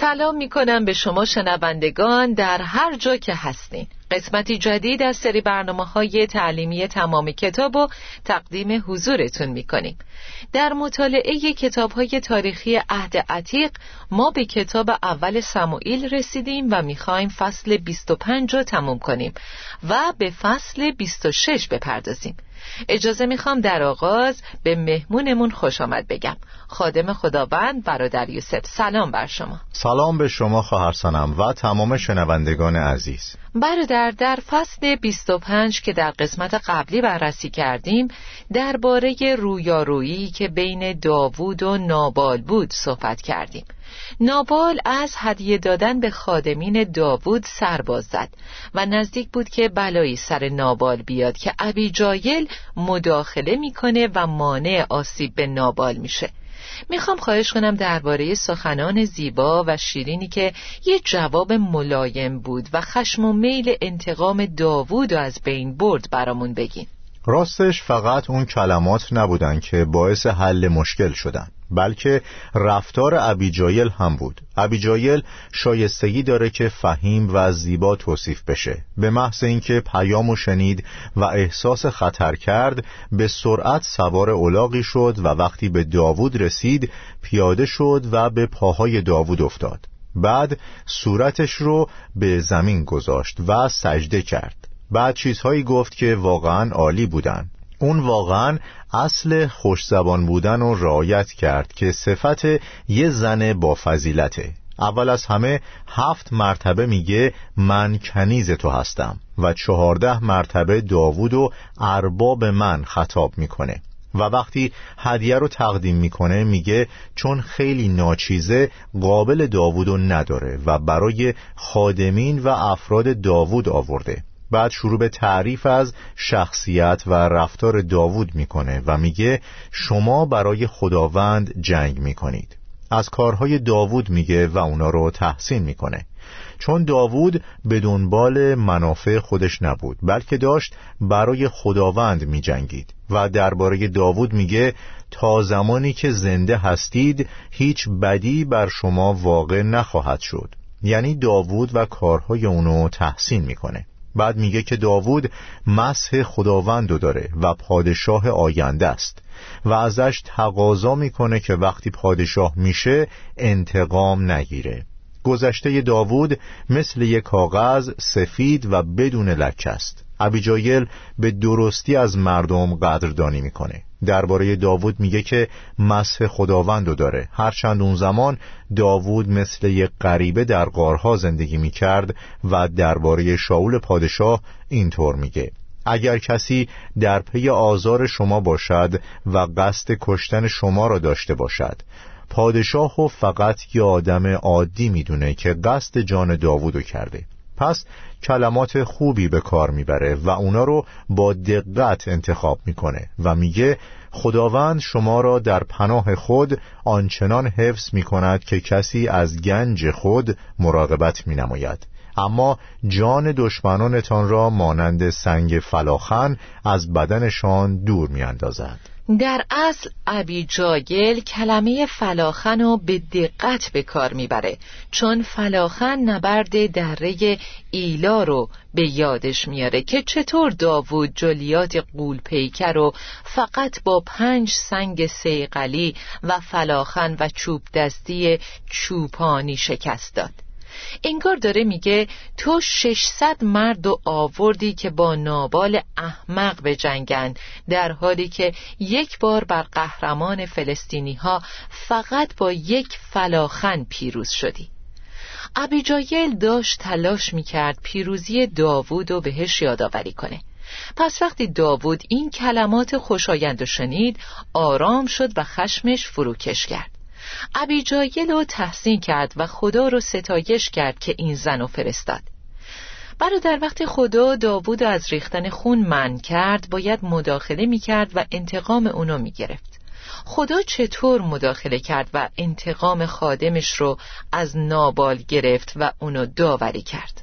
سلام می کنم به شما شنوندگان در هر جا که هستین قسمتی جدید از سری برنامه های تعلیمی تمام کتاب و تقدیم حضورتون می کنیم. در مطالعه کتاب های تاریخی عهد عتیق ما به کتاب اول سموئیل رسیدیم و می‌خوایم فصل 25 رو تموم کنیم و به فصل 26 بپردازیم. اجازه می‌خوام در آغاز به مهمونمون خوش آمد بگم. خادم خداوند برادر یوسف سلام بر شما. سلام به شما خواهرسانم و تمام شنوندگان عزیز. برادر در فصل 25 که در قسمت قبلی بررسی کردیم درباره رویارویی که بین داوود و نابال بود صحبت کردیم. نابال از هدیه دادن به خادمین داوود سرباز زد و نزدیک بود که بلایی سر نابال بیاد که ابی مداخله می‌کنه و مانع آسیب به نابال میشه. می‌خوام خواهش کنم درباره سخنان زیبا و شیرینی که یه جواب ملایم بود و خشم و میل انتقام داوود از بین برد برامون بگین. راستش فقط اون کلمات نبودن که باعث حل مشکل شدن. بلکه رفتار ابیجایل هم بود. ابیجایل شایستگی داره که فهیم و زیبا توصیف بشه. به محض اینکه پیامو شنید و احساس خطر کرد به سرعت سوار اولاغی شد و وقتی به داوود رسید پیاده شد و به پاهای داوود افتاد. بعد صورتش رو به زمین گذاشت و سجده کرد. بعد چیزهایی گفت که واقعا عالی بودن. اون واقعا اصل خوش زبان بودن و رعایت کرد که صفت یه زن با فضیلته. اول از همه هفت مرتبه میگه من کنیز تو هستم و چهارده مرتبه داوود و ارباب من خطاب می‌کنه. و وقتی هدیه رو تقدیم می‌کنه میگه چون خیلی ناچیزه قابل داوود نداره و برای خادمین و افراد داوود آورده. بعد شروع به تعریف از شخصیت و رفتار داوود می‌کنه و میگه شما برای خداوند جنگ می‌کنید. از کارهای داوود میگه و اونا رو تحسین می‌کنه. چون داوود به دنبال منافع خودش نبود بلکه داشت برای خداوند میجنگید و درباره داوود میگه تا زمانی که زنده هستید هیچ بدی بر شما واقع نخواهد شد. یعنی داوود و کارهای اونو تحسین می‌کنه. بعد میگه که داوود مسح خداوندو داره و پادشاه آینده است و ازش تقاضا می‌کنه که وقتی پادشاه میشه انتقام نگیره. گذشته داوود مثل یک کاغذ سفید و بدون لکه است. ابیجایل به درستی از مردم قدردانی می‌کنه. درباره داوود میگه که مسح خداوند داره. هرچند اون زمان داوود مثل یک غریبه در غارها زندگی می‌کرد و درباره شاول پادشاه اینطور میگه. اگر کسی در پی آزار شما باشد و قصد کشتن شما را داشته باشد پادشاه و فقط یه آدم عادی می‌دونه که قصد جان داوودو کرده. پس کلمات خوبی به کار می‌بره و اونا رو با دقت انتخاب می‌کنه و میگه خداوند شما را در پناه خود آنچنان حفظ می‌کند که کسی از گنج خود مراقبت مینماید. اما جان دشمنانتان را مانند سنگ فلاخن از بدنشان دور میاندازد. در اصل ابی جاگل کلمه فلاخن رو به دقت به کار می‌بره. چون فلاخن نبرد دره ایلا رو به یادش میاره که چطور داوود جلیات قول پیکر رو فقط با پنج سنگ سیقلی و فلاخن و چوب دستی چوپانی شکست داد. انگار داره میگه تو 600 مرد و آوردی که با نابال احمق به جنگن در حالی که یک بار بر قهرمان فلسطینی ها فقط با یک فلاخن پیروز شدی. ابیجایل داشت تلاش می‌کرد پیروزی داوود رو بهش یادآوری کنه. پس وقتی داوود این کلمات خوشایند شنید آرام شد و خشمش فروکش کرد. ابیجایل رو تحسین کرد و خدا رو ستایش کرد که این زن رو فرستاد. برادر وقتی خدا داوود از ریختن خون من کرد باید مداخله می کرد و انتقام اونو می گرفت خدا چطور مداخله کرد و انتقام خادمش رو از نابال گرفت و اونو داوری کرد؟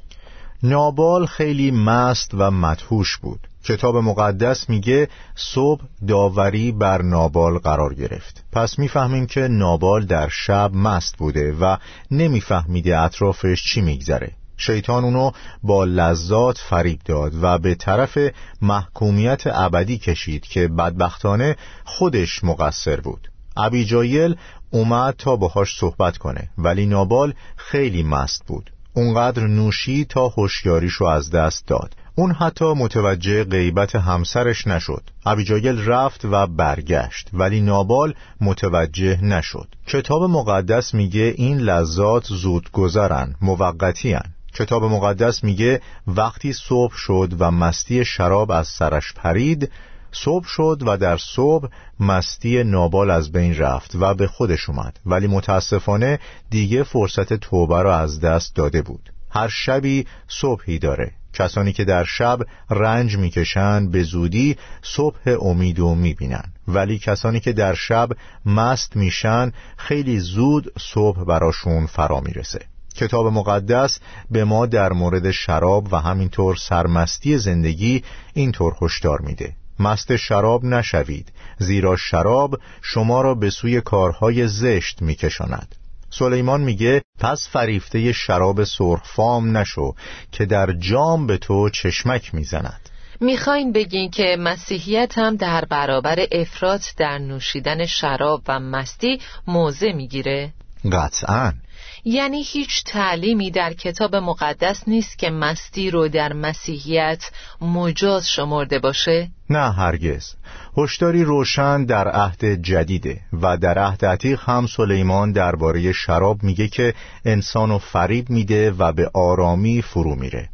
نابال خیلی مست و مدهوش بود. کتاب مقدس میگه صبح داوری بر نابال قرار گرفت. پس می‌فهمیم که نابال در شب مست بوده و نمیفهمیده اطرافش چی میگذره. شیطان اونو با لذات فریب داد و به طرف محکومیت ابدی کشید که بدبختانه خودش مقصر بود. ابیجایل اومد تا باهاش صحبت کنه ولی نابال خیلی مست بود. اونقدر نوشی تا هوشیاریشو از دست داد. اون حتی متوجه غیبت همسرش نشد. ابیجایل رفت و برگشت ولی نابال متوجه نشد. کتاب مقدس میگه این لذات زود گذرن موقتی کتاب مقدس میگه وقتی صبح شد و مستی شراب از سرش پرید صبح شد و در صبح مستی نابال از بین رفت و به خودش اومد. ولی متاسفانه دیگه فرصت توبه را از دست داده بود. هر شبی صبحی داره. کسانی که در شب رنج می‌کشند به زودی صبح امید و می‌بینن ولی کسانی که در شب مست میشن خیلی زود صبح براشون فرا می‌رسه. کتاب مقدس به ما در مورد شراب و همینطور سرمستی زندگی اینطور هشدار میده. مست شراب نشوید زیرا شراب شما را به سوی کارهای زشت میکشاند. سلیمان میگه پس فریفته شراب سرخفام نشو که در جام به تو چشمک می‌زند می‌خواین بگین که مسیحیت هم در برابر افراط در نوشیدن شراب و مستی موضع می‌گیره؟ قطعا یعنی هیچ تعلیمی در کتاب مقدس نیست که مستی رو در مسیحیت مجاز شمرده باشه؟ نه هرگز. هشداری روشن در عهد جدیده و در عهد عتیق هم سلیمان درباره شراب میگه که انسانو فریب میده و به آرامی فرو میره.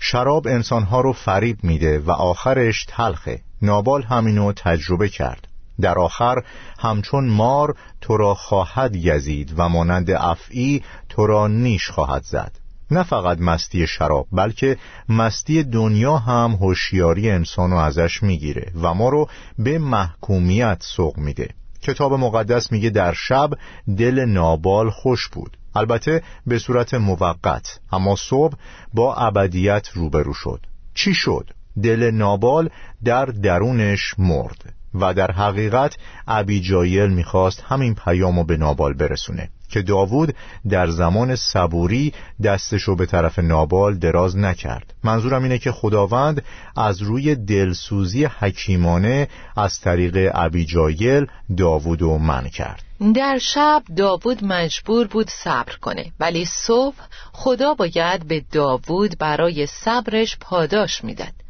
شراب انسانها رو فریب میده و آخرش تلخه. نابال همینو تجربه کرد. در آخر همچون مار تو را خواهد گزید و مانند افعی تو را نیش خواهد زد. نه فقط مستی شراب بلکه مستی دنیا هم هوشیاری انسانو ازش می‌گیره و ما رو به محکومیت سوق میده. کتاب مقدس میگه در شب دل نابال خوش بود. البته به صورت موقت اما صبح با ابدیت روبرو شد. چی شد؟ دل نابال در درونش مرد. و در حقیقت ابیجایل می‌خواست همین پیامو به نابال برسونه که داوود در زمان صبوری دستشو به طرف نابال دراز نکرد. منظورم اینه که خداوند از روی دلسوزی حکیمانه از طریق ابیجایل داوود و من کرد. در شب داوود مجبور بود صبر کنه ولی صبح خدا باید به داوود برای صبرش پاداش می‌داد.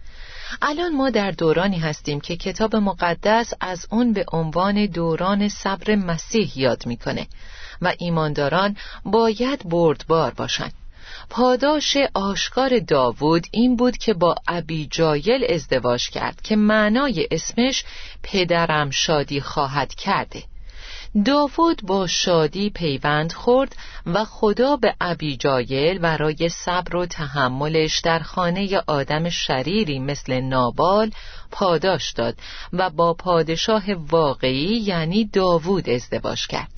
الان ما در دورانی هستیم که کتاب مقدس از اون به عنوان دوران صبر مسیح یاد می‌کنه و ایمانداران باید بردبار باشند. پاداش آشکار داوود این بود که با ابیجایل ازدواج کرد که معنای اسمش پدرم شادی خواهد کرده داوود با شادی پیوند خورد و خدا به ابیجایل برای صبر و تحملش در خانه آدم شریری مثل نابال پاداش داد و با پادشاه واقعی یعنی داوود ازدواج کرد.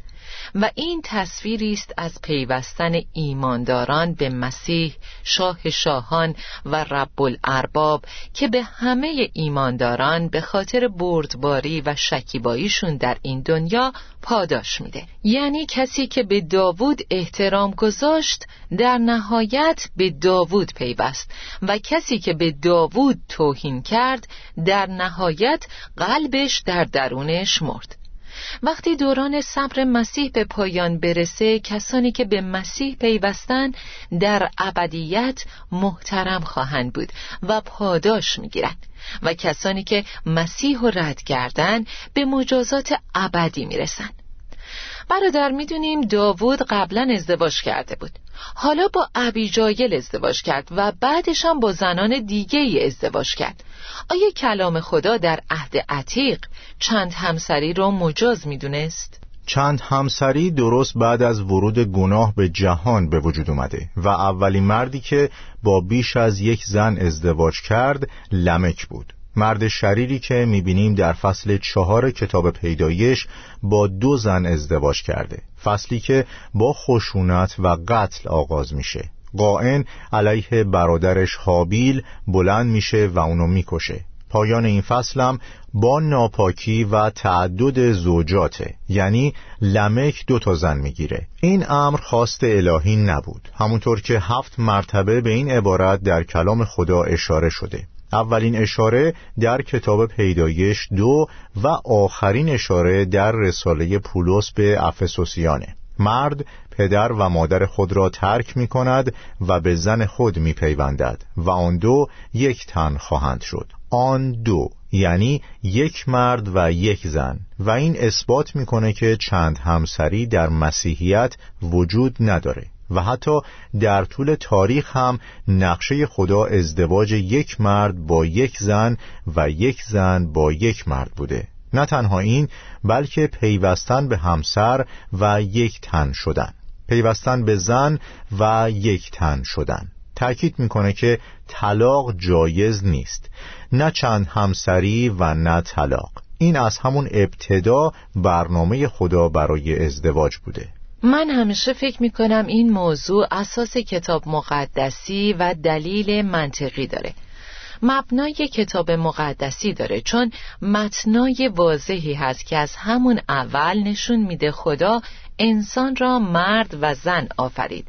و این تصویری است از پیوستن ایمانداران به مسیح شاه شاهان و رب الارباب که به همه ایمانداران به خاطر بردباری و شکیباییشون در این دنیا پاداش میده. یعنی کسی که به داوود احترام گذاشت در نهایت به داوود پیوست و کسی که به داوود توهین کرد در نهایت قلبش در درونش مرد. وقتی دوران صبر مسیح به پایان برسه کسانی که به مسیح پیوستن در ابدیت محترم خواهند بود و پاداش می‌گیرند و کسانی که مسیح رو رد کردن به مجازات ابدی می‌رسند. برادر می‌دونیم داوود قبلا ازدواج کرده بود. حالا با ابیجایل ازدواج کرد و بعدش هم با زنان دیگه ای ازدواج کرد. آیا کلام خدا در عهد عتیق چند همسری را مجاز می‌دونست؟ چند همسری درست بعد از ورود گناه به جهان به وجود اومده و اولین مردی که با بیش از یک زن ازدواج کرد لمک بود. مرد شریری که می‌بینیم در فصل چهار کتاب پیدایش با دو زن ازدواج کرده. فصلی که با خشونت و قتل آغاز میشه. قائن علیه برادرش حابیل بلند میشه و اونو می‌کشه. پایان این فصلم با ناپاکی و تعدد زوجاته. یعنی لمک دو تا زن می‌گیره. این امر خواست الهی نبود. همونطور که هفت مرتبه به این عبارت در کلام خدا اشاره شده. اولین اشاره در کتاب پیدایش دو و آخرین اشاره در رساله پولس به افسوسیانه. مرد پدر و مادر خود را ترک می کند و به زن خود می پیوندد و آن دو یک تن خواهند شد. آن دو یعنی یک مرد و یک زن. و این اثبات می‌کنه که چند همسری در مسیحیت وجود نداره. و حتی در طول تاریخ هم نقشه خدا ازدواج یک مرد با یک زن و یک زن با یک مرد بوده. نه تنها این بلکه پیوستن به همسر و یک تن شدن. پیوستن به زن و یک تن شدن. تأکید می‌کنه که طلاق جایز نیست. نه چند همسری و نه طلاق. این از همون ابتدا برنامه خدا برای ازدواج بوده. من همیشه فکر می کنم این موضوع اساس کتاب مقدسی و دلیل منطقی داره. مبنای کتاب مقدسی داره چون متنای واضحی هست که از همون اول نشون میده خدا انسان را مرد و زن آفرید.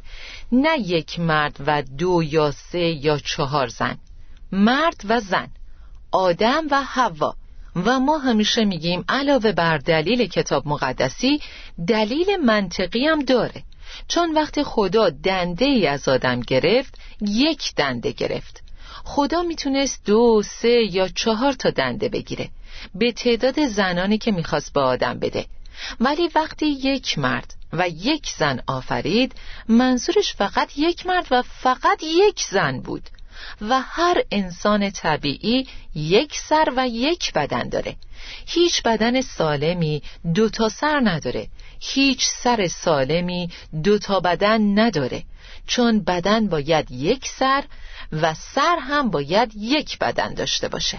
نه یک مرد و دو یا سه یا چهار زن. مرد و زن آدم و حوا. و ما همیشه میگیم علاوه بر دلیل کتاب مقدسی دلیل منطقی هم داره. چون وقتی خدا دنده ای از آدم گرفت یک دنده گرفت. خدا می‌تونست دو، سه یا چهار تا دنده بگیره. به تعداد زنانی که می‌خواست به آدم بده. ولی وقتی یک مرد و یک زن آفرید منظورش فقط یک مرد و فقط یک زن بود. و هر انسان طبیعی یک سر و یک بدن داره. هیچ بدن سالمی دو تا سر نداره. هیچ سر سالمی دو تا بدن نداره. چون بدن باید یک سر و سر هم باید یک بدن داشته باشه.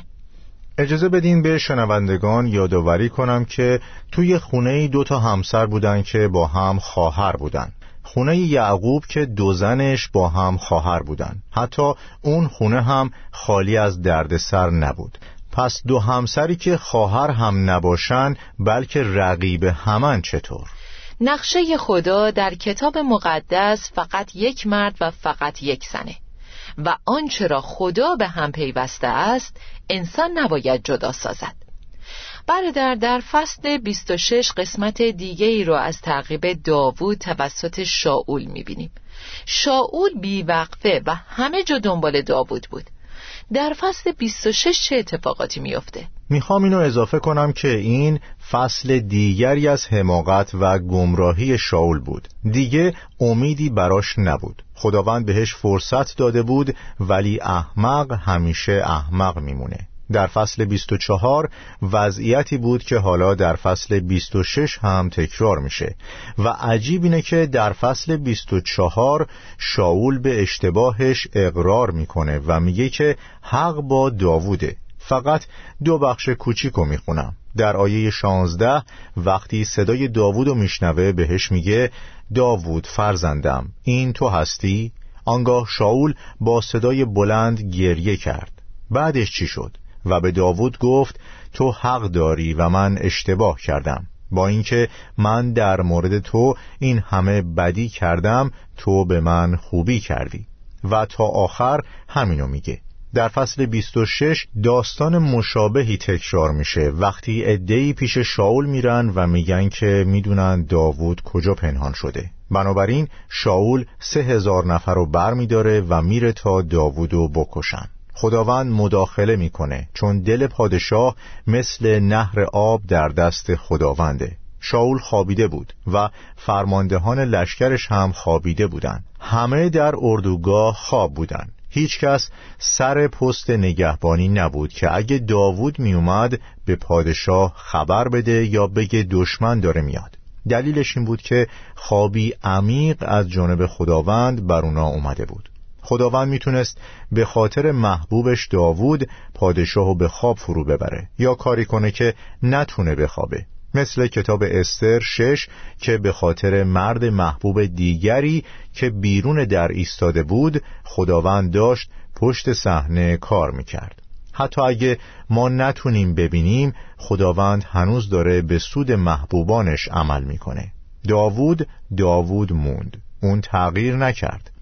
اجازه بدین به شنوندگان یادآوری کنم که توی خونه دو تا همسر بودن که با هم خواهر بودن. خونه یعقوب که دو زنش با هم خواهر بودن. حتی اون خونه هم خالی از دردسر نبود. پس دو همسری که خواهر هم نباشن بلکه رقیب همن چطور؟ نقشه خدا در کتاب مقدس فقط یک مرد و فقط یک زنه. و آنچه را خدا به هم پیوسته است انسان نباید جدا سازد. برادر در فصل 26 قسمت دیگه ای رو از تعقیب داوود توسط شاول می‌بینیم. شاول بیوقفه و همه جا دنبال داوود بود. در فصل 26 چه اتفاقاتی میافته؟ می‌خوام اینو اضافه کنم که این فصل دیگری از حماقت و گمراهی شاول بود. دیگه امیدی براش نبود. خداوند بهش فرصت داده بود ولی احمق همیشه احمق میمونه. در فصل 24 وضعیتی بود که حالا در فصل 26 هم تکرار میشه و عجیب اینه که در فصل 24 شاول به اشتباهش اقرار می‌کنه و میگه که حق با داووده فقط دو بخش کوچیکو می‌خونم در آیه 16 وقتی صدای داوود رو میشنوه بهش میگه داوود فرزندم این تو هستی؟ آنگاه شاول با صدای بلند گریه کرد بعدش چی شد؟ و به داوود گفت تو حق داری و من اشتباه کردم. با اینکه من در مورد تو این همه بدی کردم تو به من خوبی کردی. و تا آخر همینو میگه. در فصل 26 داستان مشابهی تکرار میشه. وقتی ادهی پیش شاول میرن و میگن که می‌دونن داوود کجا پنهان شده. بنابراین شاول سه هزار نفر رو بر میداره و میره تا داوودو بکشن. خداوند مداخله می‌کنه چون دل پادشاه مثل نهر آب در دست خداونده شاول خوابیده بود و فرماندهان لشکرش هم خوابیده بودند. همه در اردوگاه خواب بودند. هیچ کس سر پست نگهبانی نبود که اگه داوود میومد به پادشاه خبر بده یا بگه دشمن داره میاد دلیلش این بود که خوابی عمیق از جانب خداوند بر اونا اومده بود خداوند می‌تونست به خاطر محبوبش داوود پادشاهو به خواب فرو ببره یا کاری کنه که نتونه بخوابه. مثل کتاب استر شش که به خاطر مرد محبوب دیگری که بیرون در ایستاده بود خداوند داشت پشت صحنه کار می‌کرد. حتی اگه ما نتونیم ببینیم خداوند هنوز داره به سود محبوبانش عمل می‌کنه. داوود داوود موند. اون تغییر نکرد.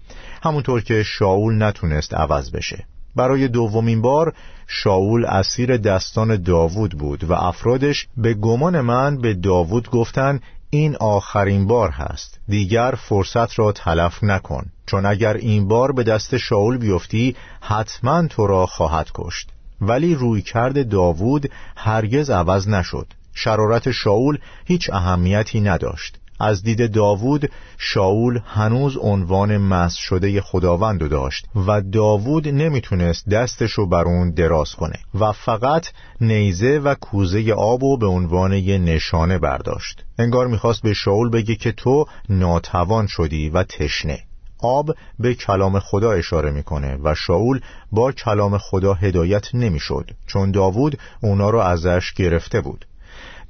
همونطور که شاول نتونست عوض بشه. برای دومین بار شاول اسیر دستان داوود بود و افرادش به گمان من به داوود گفتن این آخرین بار هست دیگر فرصت را تلف نکن چون اگر این بار به دست شاول بیفتی حتما تو را خواهد کشت. ولی روی کرد داوود هرگز عوض نشد. شرارت شاول هیچ اهمیتی نداشت. از دید داوود شاول هنوز عنوان مس شده خداوند داشت و داوود نمی‌تونست دستشو بر اون دراز کنه و فقط نیزه و کوزه آبو به عنوان یه نشانه برداشت. انگار می‌خواست به شاول بگه که تو ناتوان شدی و تشنه. آب به کلام خدا اشاره می‌کنه و شاول با کلام خدا هدایت نمی‌شد چون داوود اونا رو ازش گرفته بود.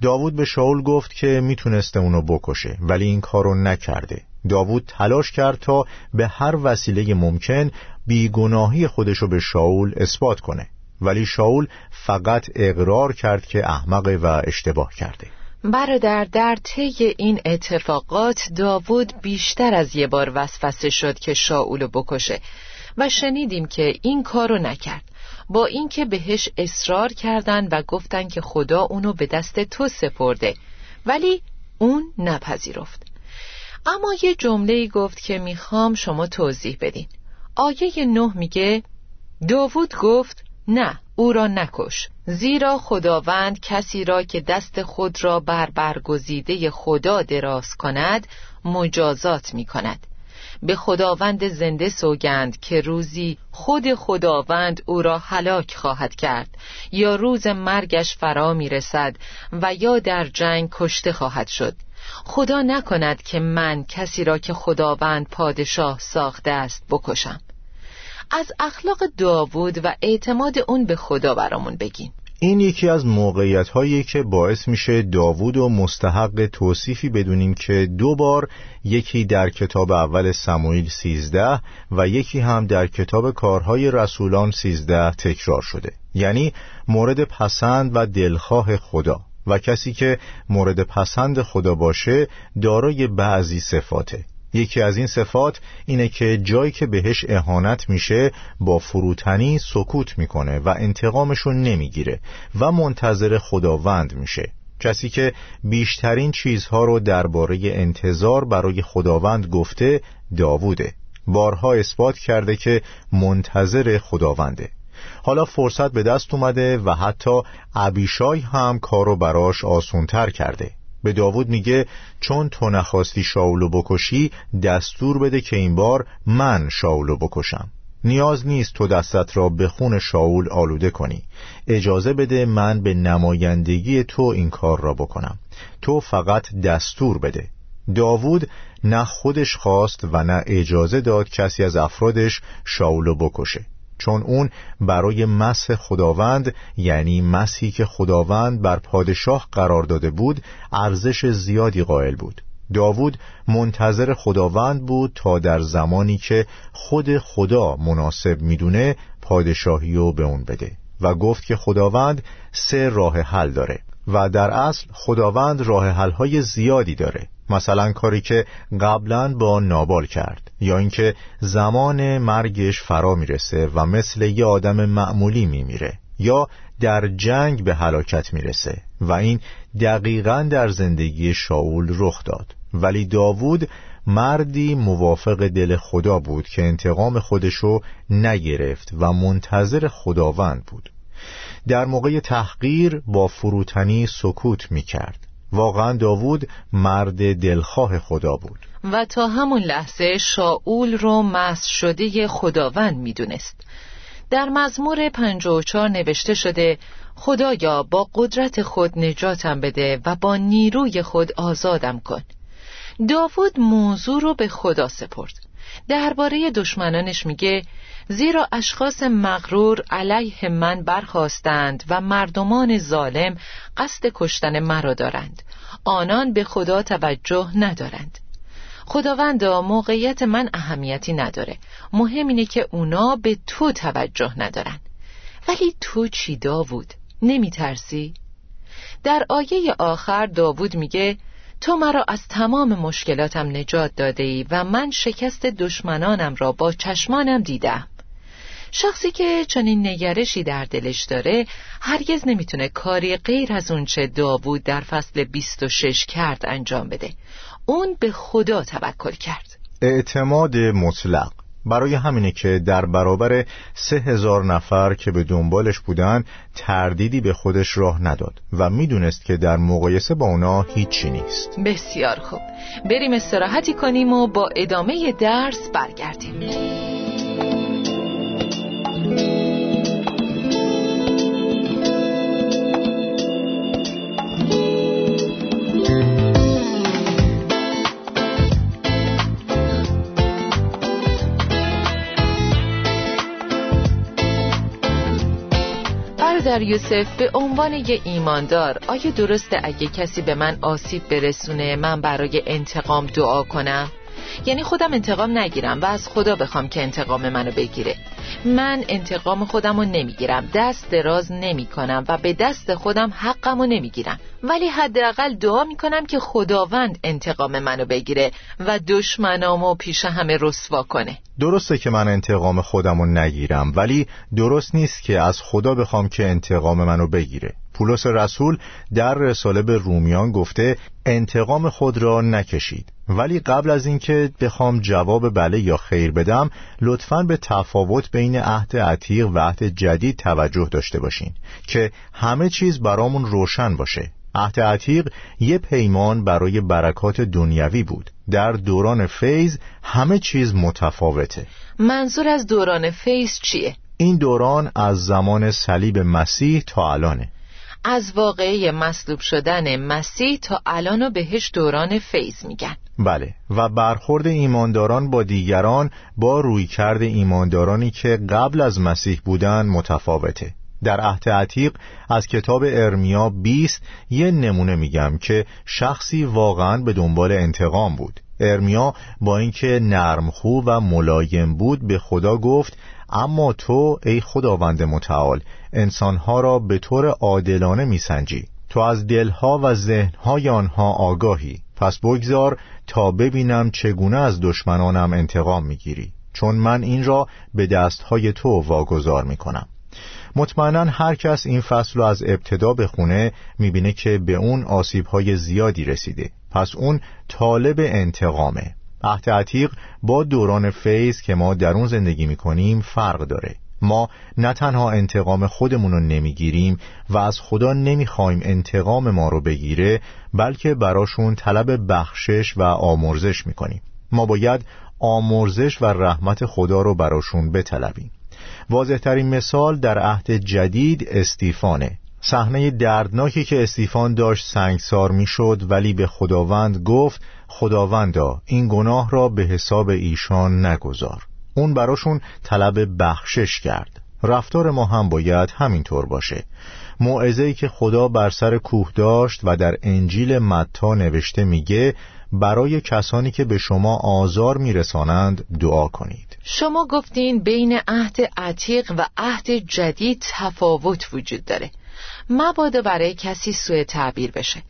داوود به شاول گفت که می‌تونسته اونو بکشه ولی این کارو نکرده. داوود تلاش کرد تا به هر وسیله ممکن بیگناهی خودشو به شاول اثبات کنه. ولی شاول فقط اقرار کرد که احمق و اشتباه کرده. برادر در طی این اتفاقات داوود بیشتر از یه بار وسوسه شد که شاولو بکشه. و شنیدیم که این کارو نکرد. با اینکه بهش اصرار کردند و گفتن که خدا اونو به دست تو سپرده. ولی اون نپذیرفت. اما یه جمله گفت که می‌خوام شما توضیح بدین. آیه نه میگه داوود گفت نه او را نکش زیرا خداوند کسی را که دست خود را بر برگزیده خدا دراز کند مجازات می کند به خداوند زنده سوگند که روزی خود خداوند او را هلاک خواهد کرد یا روز مرگش فرا می رسد و یا در جنگ کشته خواهد شد. خدا نکند که من کسی را که خداوند پادشاه ساخته است بکشم. از اخلاق داوود و اعتماد اون به خدا برامون بگین. این یکی از موقعیت هایی که باعث میشه داوود و مستحق توصیفی بدونیم که دو بار یکی در کتاب اول سموئیل سیزده و یکی هم در کتاب کارهای رسولان سیزده تکرار شده. یعنی مورد پسند و دلخواه خدا. و کسی که مورد پسند خدا باشه دارای بعضی صفاته. یکی از این صفات اینه که جایی که بهش اهانت میشه با فروتنی سکوت می‌کنه و انتقامشو نمی‌گیره و منتظر خداوند میشه. کسی که بیشترین چیزها رو درباره انتظار برای خداوند گفته داووده. بارها اثبات کرده که منتظر خداونده. حالا فرصت به دست اومده و حتی ابیشای هم کارو براش آسونتر کرده. به داوود میگه چون تو نخواستی شاولو بکشی دستور بده که این بار من شاولو بکشم. نیاز نیست تو دستت را به خون شاول آلوده کنی. اجازه بده من به نمایندگی تو این کار را بکنم. تو فقط دستور بده. داوود نه خودش خواست و نه اجازه داد کسی از افرادش شاولو بکشه. چون اون برای مسح خداوند یعنی مسیحی که خداوند بر پادشاه قرار داده بود ارزش زیادی قائل بود. داوود منتظر خداوند بود تا در زمانی که خود خدا مناسب می‌دونه پادشاهی رو به اون بده و گفت که خداوند سه راه حل داره و در اصل خداوند راه حل های زیادی داره. مثلا کاری که قبلا با نابال کرد یا اینکه زمان مرگش فرا می‌رسه و مثل یه آدم معمولی میمیره یا در جنگ به هلاکت می‌رسه و این دقیقا در زندگی شاول رخ داد. ولی داوود مردی موافق دل خدا بود که انتقام خودشو نگرفت و منتظر خداوند بود. در موقع تحقیر با فروتنی سکوت می کرد واقعا داوود مرد دلخواه خدا بود. و تا همون لحظه شاول رو مس شده خداوند می‌دونست. در مزمور 54 نوشته شده خدایا با قدرت خود نجاتم بده و با نیروی خود آزادم کن. داوود موضوع رو به خدا سپرد. درباره دشمنانش میگه زیرا اشخاص مغرور علیه من برخواستند و مردمان ظالم قصد کشتن مرا دارند آنان به خدا توجه ندارند خداوندا موقعیت من اهمیتی نداره مهم اینه که اونا به تو توجه ندارن ولی تو چی داوود؟ نمی ترسی؟ در آیه آخر داوود میگه تو مرا از تمام مشکلاتم نجات داده ای و من شکست دشمنانم را با چشمانم دیدم. شخصی که چنین نگرشی در دلش داره هرگز نمی‌تونه کاری غیر از اونچه داوود در فصل 26 کرد انجام بده. اون به خدا توکل کرد. اعتماد مطلق. برای همینه که در برابر سه هزار نفر که به دنبالش بودن تردیدی به خودش راه نداد و می‌دونست که در مقایسه با اونا هیچی نیست. بسیار خوب. بریم استراحتی کنیم و با ادامه درس برگردیم. در یوسف به عنوان یه ایماندار آیا درسته اگه کسی به من آسیب برسونه من برای انتقام دعا کنم؟ یعنی خودم انتقام نگیرم و از خدا بخوام که انتقام منو بگیره. من انتقام خودم رو نمی‌گیرم دست دراز نمی کنم و به دست خودم حقم رو نمی‌گیرم. ولی حداقل دعا می‌کنم که خداوند انتقام منو بگیره و دشمنامو پیش همه رسوا کنه. درسته که من انتقام خودم رو نگیرم ولی درست نیست که از خدا بخوام که انتقام منو بگیره. پولس رسول در رساله به رومیان گفته انتقام خود را نکشید. ولی قبل از اینکه بخوام جواب بله یا خیر بدم لطفا به تفاوت بین عهد عتیق و عهد جدید توجه داشته باشین که همه چیز برامون روشن باشه. عهد عتیق یه پیمان برای برکات دنیوی بود. در دوران فیض همه چیز متفاوته. منظور از دوران فیض چیه؟ این دوران از زمان صلیب مسیح تا الانه. از واقعه مصلوب شدن مسیح تا الان بهش دوران فیض میگن. بله. و برخورد ایمانداران با دیگران با رویکرد ایماندارانی که قبل از مسیح بودن متفاوته. در عهد عتیق از کتاب ارمیا 20 یه نمونه میگم که شخصی واقعا به دنبال انتقام بود. ارمیا با اینکه نرمخو و ملایم بود به خدا گفت اما تو ای خداوند متعال انسانها را به طور عادلانه میسنجی. تو از دلها و ذهنهای آنها آگاهی. پس بگذار تا ببینم چگونه از دشمنانم انتقام می‌گیری. چون من این را به دستهای تو واگذار می‌کنم. مطمئنا هر کس این فصل رو از ابتدا بخونه می‌بینه که به اون آسیبهای زیادی رسیده. پس اون طالب انتقامه. عهد عتیق با دوران فیض که ما در اون زندگی می‌کنیم فرق داره. ما نه تنها انتقام خودمون رو نمی‌گیریم و از خدا نمی‌خوایم انتقام ما رو بگیره بلکه براشون طلب بخشش و آمرزش می‌کنیم. ما باید آمرزش و رحمت خدا رو براشون بطلبیم. واضحترین مثال در عهد جدید استیفانه. صحنه دردناکی که استیفان داشت سنگسار می‌شد ولی به خداوند گفت خداوندا این گناه را به حساب ایشان نگذار. اون براشون طلب بخشش کرد. رفتار ما هم باید همینطور باشه. موعظه‌ای که خدا بر سر کوه داشت و در انجیل متا نوشته میگه برای کسانی که به شما آزار میرسانند دعا کنید. شما گفتین بین عهد عتیق و عهد جدید تفاوت وجود داره. مبادا برای کسی سوء تعبیر بشه.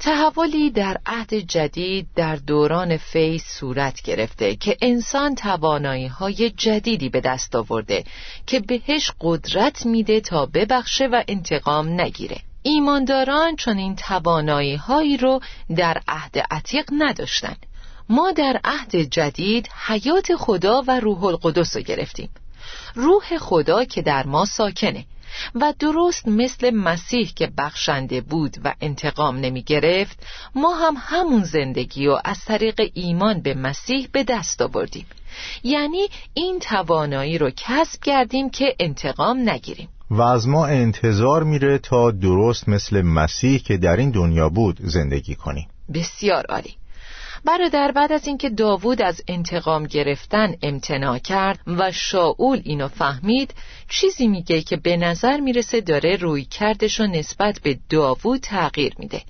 تحولی در عهد جدید در دوران فیض صورت گرفته که انسان توانایی های جدیدی به دست آورده که بهش قدرت میده تا ببخشه و انتقام نگیره. ایمانداران چون این توانایی هایی رو در عهد عتیق نداشتن ما در عهد جدید حیات خدا و روح القدس رو گرفتیم. روح خدا که در ما ساکنه. و درست مثل مسیح که بخشنده بود و انتقام نمی گرفت ما هم همون زندگی و از طریق ایمان به مسیح به دست آوردیم. یعنی این توانایی رو کسب کردیم که انتقام نگیریم. و از ما انتظار میره تا درست مثل مسیح که در این دنیا بود زندگی کنیم. بسیار عالی. برادر بعد از اینکه داوود از انتقام گرفتن امتناع کرد و شاول اینو فهمید چیزی میگه که به نظر می‌رسه داره روی کردش و نسبت به داوود تغییر میده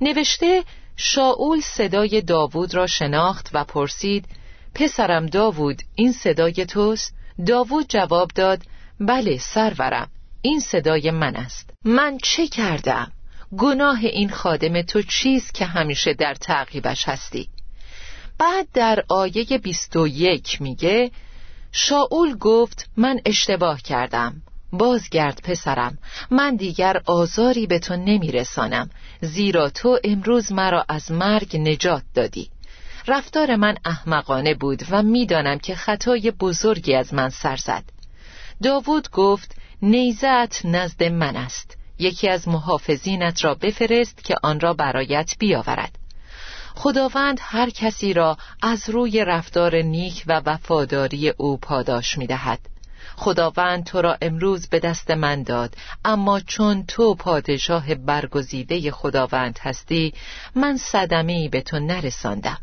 نوشته شاول صدای داوود را شناخت و پرسید پسرم داوود این صدای توست؟ داوود جواب داد بله سرورم این صدای من است من چه کردم؟ گناه این خادم تو چیست که همیشه در تعقیبش هستی. بعد در آیه 21 میگه شاول گفت من اشتباه کردم. بازگرد پسرم من دیگر آزاری به تو نمیرسانم زیرا تو امروز مرا از مرگ نجات دادی. رفتار من احمقانه بود و می‌دانم که خطای بزرگی از من سر زد. داوود گفت نیزت نزد من است. یکی از محافظینت را بفرست که آن را برایت بیاورد. خداوند هر کسی را از روی رفتار نیک و وفاداری او پاداش می دهد. خداوند تو را امروز به دست من داد اما چون تو پادشاه برگزیده خداوند هستی من صدمه به تو نرساندم.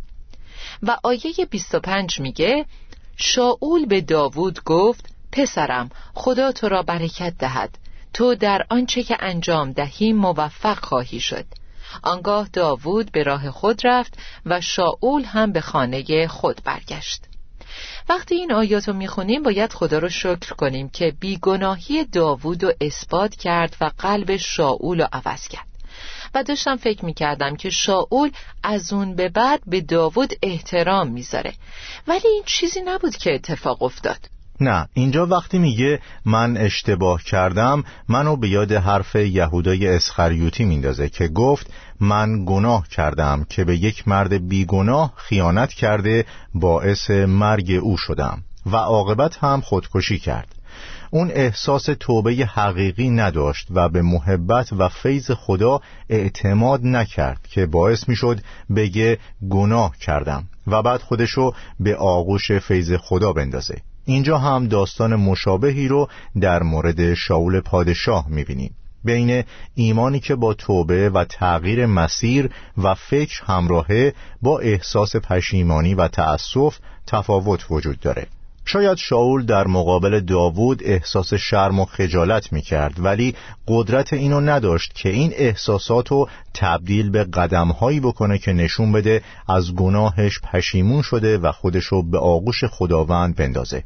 و آیه 25 میگه شاول به داوود گفت پسرم خدا تو را برکت دهد. تو در آنچه که انجام دهی موفق خواهی شد. آنگاه داوود به راه خود رفت و شاول هم به خانه خود برگشت. وقتی این آیات رو می‌خونیم باید خدا رو شکر کنیم که بیگناهی داوود رو اثبات کرد و قلب شاول رو عوض کرد. و داشتم فکر می‌کردم که شاول از اون به بعد به داوود احترام می‌ذاره. ولی این چیزی نبود که اتفاق افتاد. نه اینجا وقتی میگه من اشتباه کردم منو به یاد حرف یهودای اسخریوتی میندازه که گفت من گناه کردم که به یک مرد بیگناه خیانت کرده باعث مرگ او شدم و عاقبت هم خودکشی کرد. اون احساس توبه حقیقی نداشت و به محبت و فیض خدا اعتماد نکرد که باعث می‌شد بگه گناه کردم و بعد خودشو به آغوش فیض خدا بندازه. اینجا هم داستان مشابهی رو در مورد شاول پادشاه می‌بینیم. بین ایمانی که با توبه و تغییر مسیر و فکر همراهه با احساس پشیمانی و تأسف تفاوت وجود داره. شاید شاول در مقابل داوود احساس شرم و خجالت می کرد ولی قدرت اینو نداشت که این احساسات رو تبدیل به قدمهایی بکنه که نشون بده از گناهش پشیمون شده و خودشو به آغوش خداوند بندازه.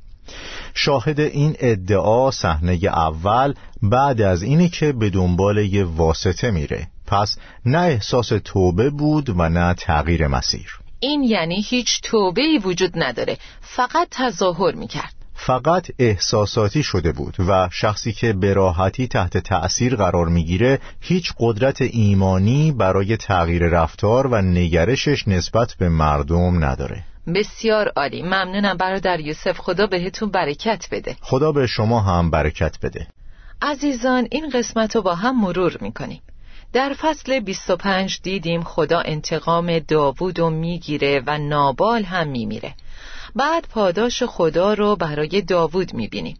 شاهد این ادعا صحنه اول بعد از اینی که به دنبال یه واسطه میره. پس نه احساس توبه بود و نه تغییر مسیر. این یعنی هیچ توبه ای وجود نداره فقط تظاهر می‌کرد. فقط احساساتی شده بود و شخصی که به راحتی تحت تأثیر قرار می‌گیره هیچ قدرت ایمانی برای تغییر رفتار و نگرشش نسبت به مردم نداره. بسیار عالی. ممنونم برادر یوسف. خدا بهتون برکت بده. خدا به شما هم برکت بده. عزیزان این قسمت رو با هم مرور می‌کنیم. در فصل 25 دیدیم خدا انتقام داوود رو می‌گیره و نابال هم میمیره. بعد پاداش خدا رو برای داوود می‌بینیم.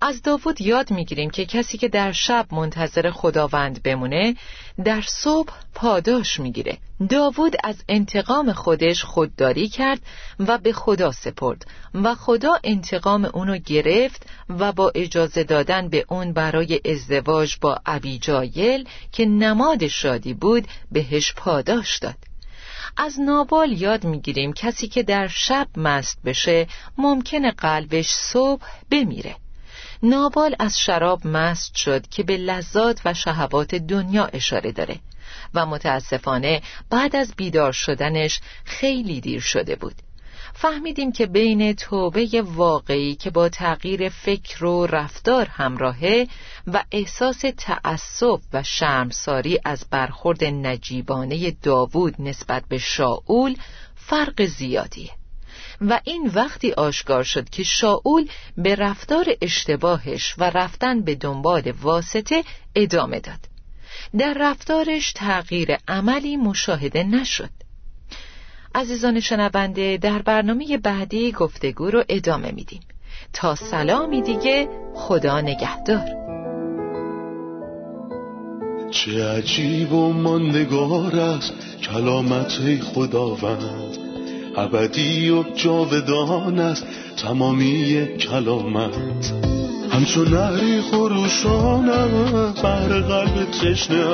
از داوود یاد می‌گیریم که کسی که در شب منتظر خداوند بمونه در صبح پاداش می‌گیره. داوود از انتقام خودش خودداری کرد و به خدا سپرد و خدا انتقام اونو گرفت و با اجازه دادن به اون برای ازدواج با ابیجایل که نماد شادی بود بهش پاداش داد. از نابال یاد می‌گیریم کسی که در شب مست بشه ممکنه قلبش صبح بمیره. نابال از شراب مست شد که به لذات و شهوات دنیا اشاره داره و متاسفانه بعد از بیدار شدنش خیلی دیر شده بود. فهمیدیم که بین توبه واقعی که با تغییر فکر و رفتار همراهه و احساس تعصب و شرمساری از برخورد نجیبانه داوود نسبت به شاول فرق زیادیه. و این وقتی آشکار شد که شاول به رفتار اشتباهش و رفتن به دنبال واسطه ادامه داد. در رفتارش تغییر عملی مشاهده نشد. عزیزان شنونده در برنامه بعدی گفتگو رو ادامه میدیم. تا سلامی دیگه خدا نگهدار. چه عجیب و ماندگار است کلامت خداوند. ابدی و جاودان است تمامی کلامت. همچون نهری خروشانم بر قلب تشنه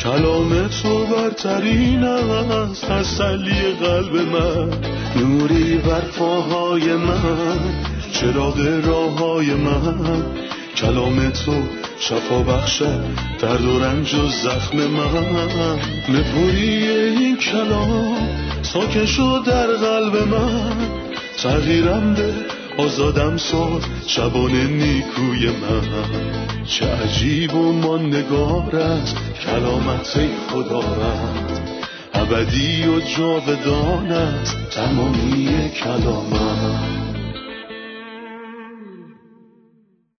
کلام تو برترین است تسلی قلب من. نوری بر پاهای من چراغ راه های من. کلام تو شفا بخشد درد و رنج و زخم من. نپوری این کلام ساکن شد در قلب من. تغییرم ده آزادم ساز شبان نیکوی من. چه عجیب و ماندگار است کلامت خدا رد ابدی و جاودان تمامی کلامت.